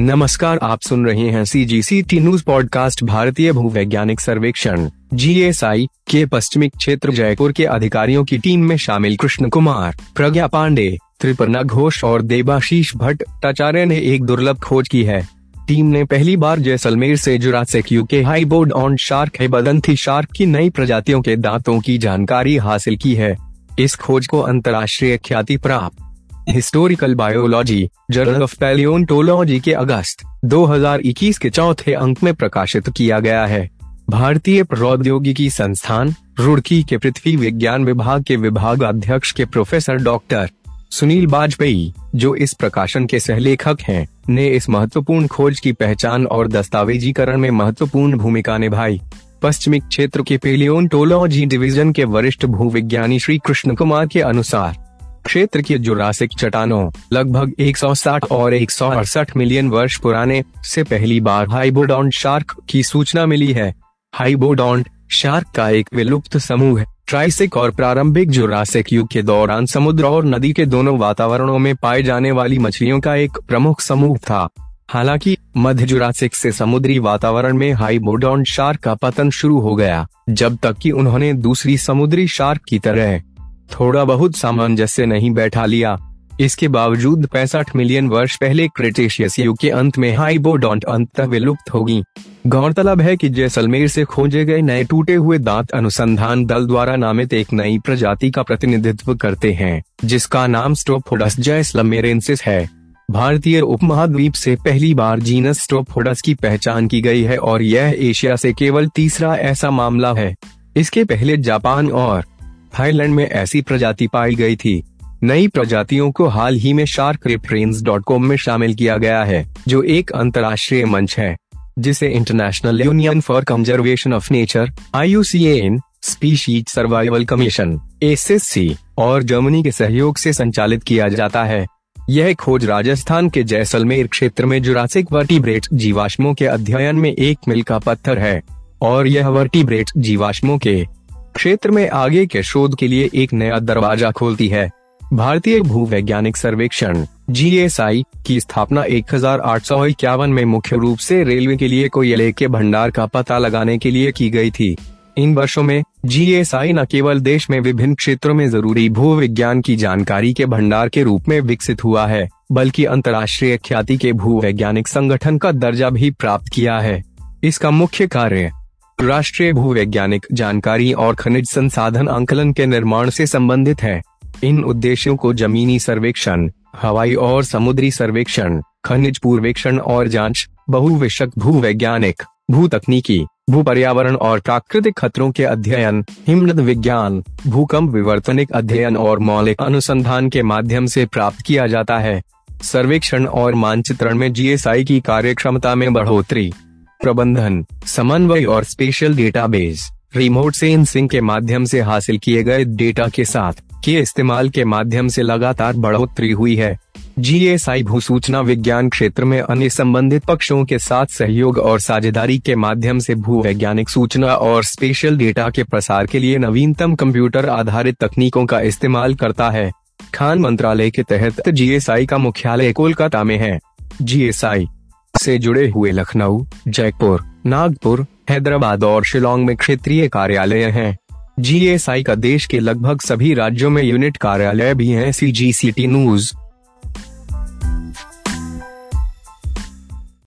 नमस्कार, आप सुन रहे हैं C G C T news podcast भारतीय भूवैज्ञानिक सर्वेक्षण। जीएसआई के पश्चिमी क्षेत्र जयपुर के अधिकारियों की टीम में शामिल कृष्ण कुमार, प्रज्ञा पांडे, त्रिपर्णा घोष और देबाशीष भट्टाचार्य ने एक दुर्लभ खोज की है। टीम ने पहली बार जैसलमेर से Jurassic hybodont shark है बदंथी शार्क की नई प्रजातियों के दांतों की जानकारी हासिल की है। इस खोज को अंतर्राष्ट्रीय ख्याति प्राप्त historical biology journal of palaeontology के अगस्त 2021 के चौथे अंक में प्रकाशित किया गया है। भारतीय प्रौद्योगिकी संस्थान रुड़की के पृथ्वी विज्ञान विभाग के विभाग अध्यक्ष के प्रोफेसर डॉक्टर सुनील बाजपेयी जो इस प्रकाशन के सहलेखक हैं, ने इस महत्वपूर्ण खोज की पहचान और दस्तावेजीकरण में महत्वपूर्ण भूमिका निभाई। पश्चिमी क्षेत्र के पेलियोटोलॉजी डिवीज़न के वरिष्ठ भूविज्ञानी श्री कृष्ण कुमार के अनुसार क्षेत्र की जुरासिक चट्टानों, लगभग 160 और एक सौ अड़सठ मिलियन वर्ष पुराने, से पहली बार हाइबोडॉन्ट शार्क की सूचना मिली है। हाइबोडॉन्ट शार्क का एक विलुप्त समूह है। ट्राइसिक और प्रारंभिक जुरासिक युग के दौरान समुद्र और नदी के दोनों वातावरणों में पाए जाने वाली मछलियों का एक प्रमुख समूह था। हालाँकि, मध्य जुरासिक से समुद्री वातावरण में हाइबोडॉन्ट शार्क का पतन शुरू हो गया, जब तक कि उन्होंने दूसरी समुद्री शार्क की तरह थोड़ा बहुत सामंजस्य नहीं बैठा लिया। इसके बावजूद पैंसठ मिलियन वर्ष पहले क्रिटेशियस युग के अंत में हाइबोडोंट अंत तक विलुप्त होगी। गौरतलब है कि जैसलमेर से खोजे गए नए टूटे हुए दांत अनुसंधान दल द्वारा नामित एक नई प्रजाति का प्रतिनिधित्व करते हैं, जिसका नाम स्टोफोडस जैसलमेरेंसिस है। भारतीय उपमहाद्वीप से पहली बार जीनस स्टोफोडस की पहचान की गई है और यह एशिया से केवल तीसरा ऐसा मामला है। इसके पहले जापान और थाईलैंड में ऐसी प्रजाति पाई गई थी। नई प्रजातियों को हाल ही में शार्क रेफरेंस डॉट कॉम में शामिल किया गया है, जो एक अंतर्राष्ट्रीय मंच है, जिसे international union for conservation of nature IUCN species survival commission S और जर्मनी के सहयोग से संचालित किया जाता है। यह खोज राजस्थान के जैसलमेर क्षेत्र में जुरासिक वर्टिब्रेट जीवाश्मों के अध्ययन में एक मिल का पत्थर है, और यह वर्टिब्रेट जीवाश्मों के क्षेत्र में आगे के शोध के लिए एक नया दरवाज़ा खोलती है। भारतीय भूवैज्ञानिक सर्वेक्षण जीएसआई की स्थापना एक हज़ार आठ सौ इक्यावन में मुख्य रूप से रेलवे के लिए कोयले के भंडार का पता लगाने के लिए की गई थी। इन वर्षों में जीएसआई न केवल देश में विभिन्न क्षेत्रों में ज़रूरी भू विज्ञान की जानकारी के भंडार के रूप में विकसित हुआ है, बल्कि अंतर्राष्ट्रीय ख्याति के भू वैज्ञानिक संगठन का दर्जा भी प्राप्त किया है। इसका मुख्य कार्य राष्ट्रीय भूवैज्ञानिक जानकारी और खनिज संसाधन आंकलन के निर्माण से संबंधित है। इन उद्देश्यों को जमीनी सर्वेक्षण, हवाई और समुद्री सर्वेक्षण, खनिज पूर्वेक्षण और जाँच बहुविशक भूवैज्ञानिक भू तकनीकी भू पर्यावरण और प्राकृतिक खतरों के अध्ययन, हिमनद विज्ञान, भूकंप विवर्तनिक अध्ययन और मौलिक अनुसंधान के माध्यम से प्राप्त किया जाता है। सर्वेक्षण और मानचित्रण में जीएसआई की कार्यक्षमता में बढ़ोतरी प्रबंधन, समन्वय और स्पेशल डेटाबेस रिमोट सेंसिंग के माध्यम से हासिल किए गए डेटा के साथ, के इस्तेमाल के माध्यम से लगातार बढ़ोतरी हुई है। जीएसआई भू सूचना विज्ञान क्षेत्र में अन्य संबंधित पक्षों के साथ सहयोग और साझेदारी के माध्यम से भू वैज्ञानिक सूचना और स्पेशल डेटा के प्रसार के लिए नवीनतम कंप्यूटर आधारित तकनीकों का इस्तेमाल करता है। खान मंत्रालय के तहत जीएसआई का मुख्यालय कोलकाता में है। जीएसआई से जुड़े हुए लखनऊ, जयपुर, नागपुर, हैदराबाद और शिलोंग में क्षेत्रीय कार्यालय हैं। जीएसआई का देश के लगभग सभी राज्यों में यूनिट कार्यालय भी हैं। C G C T news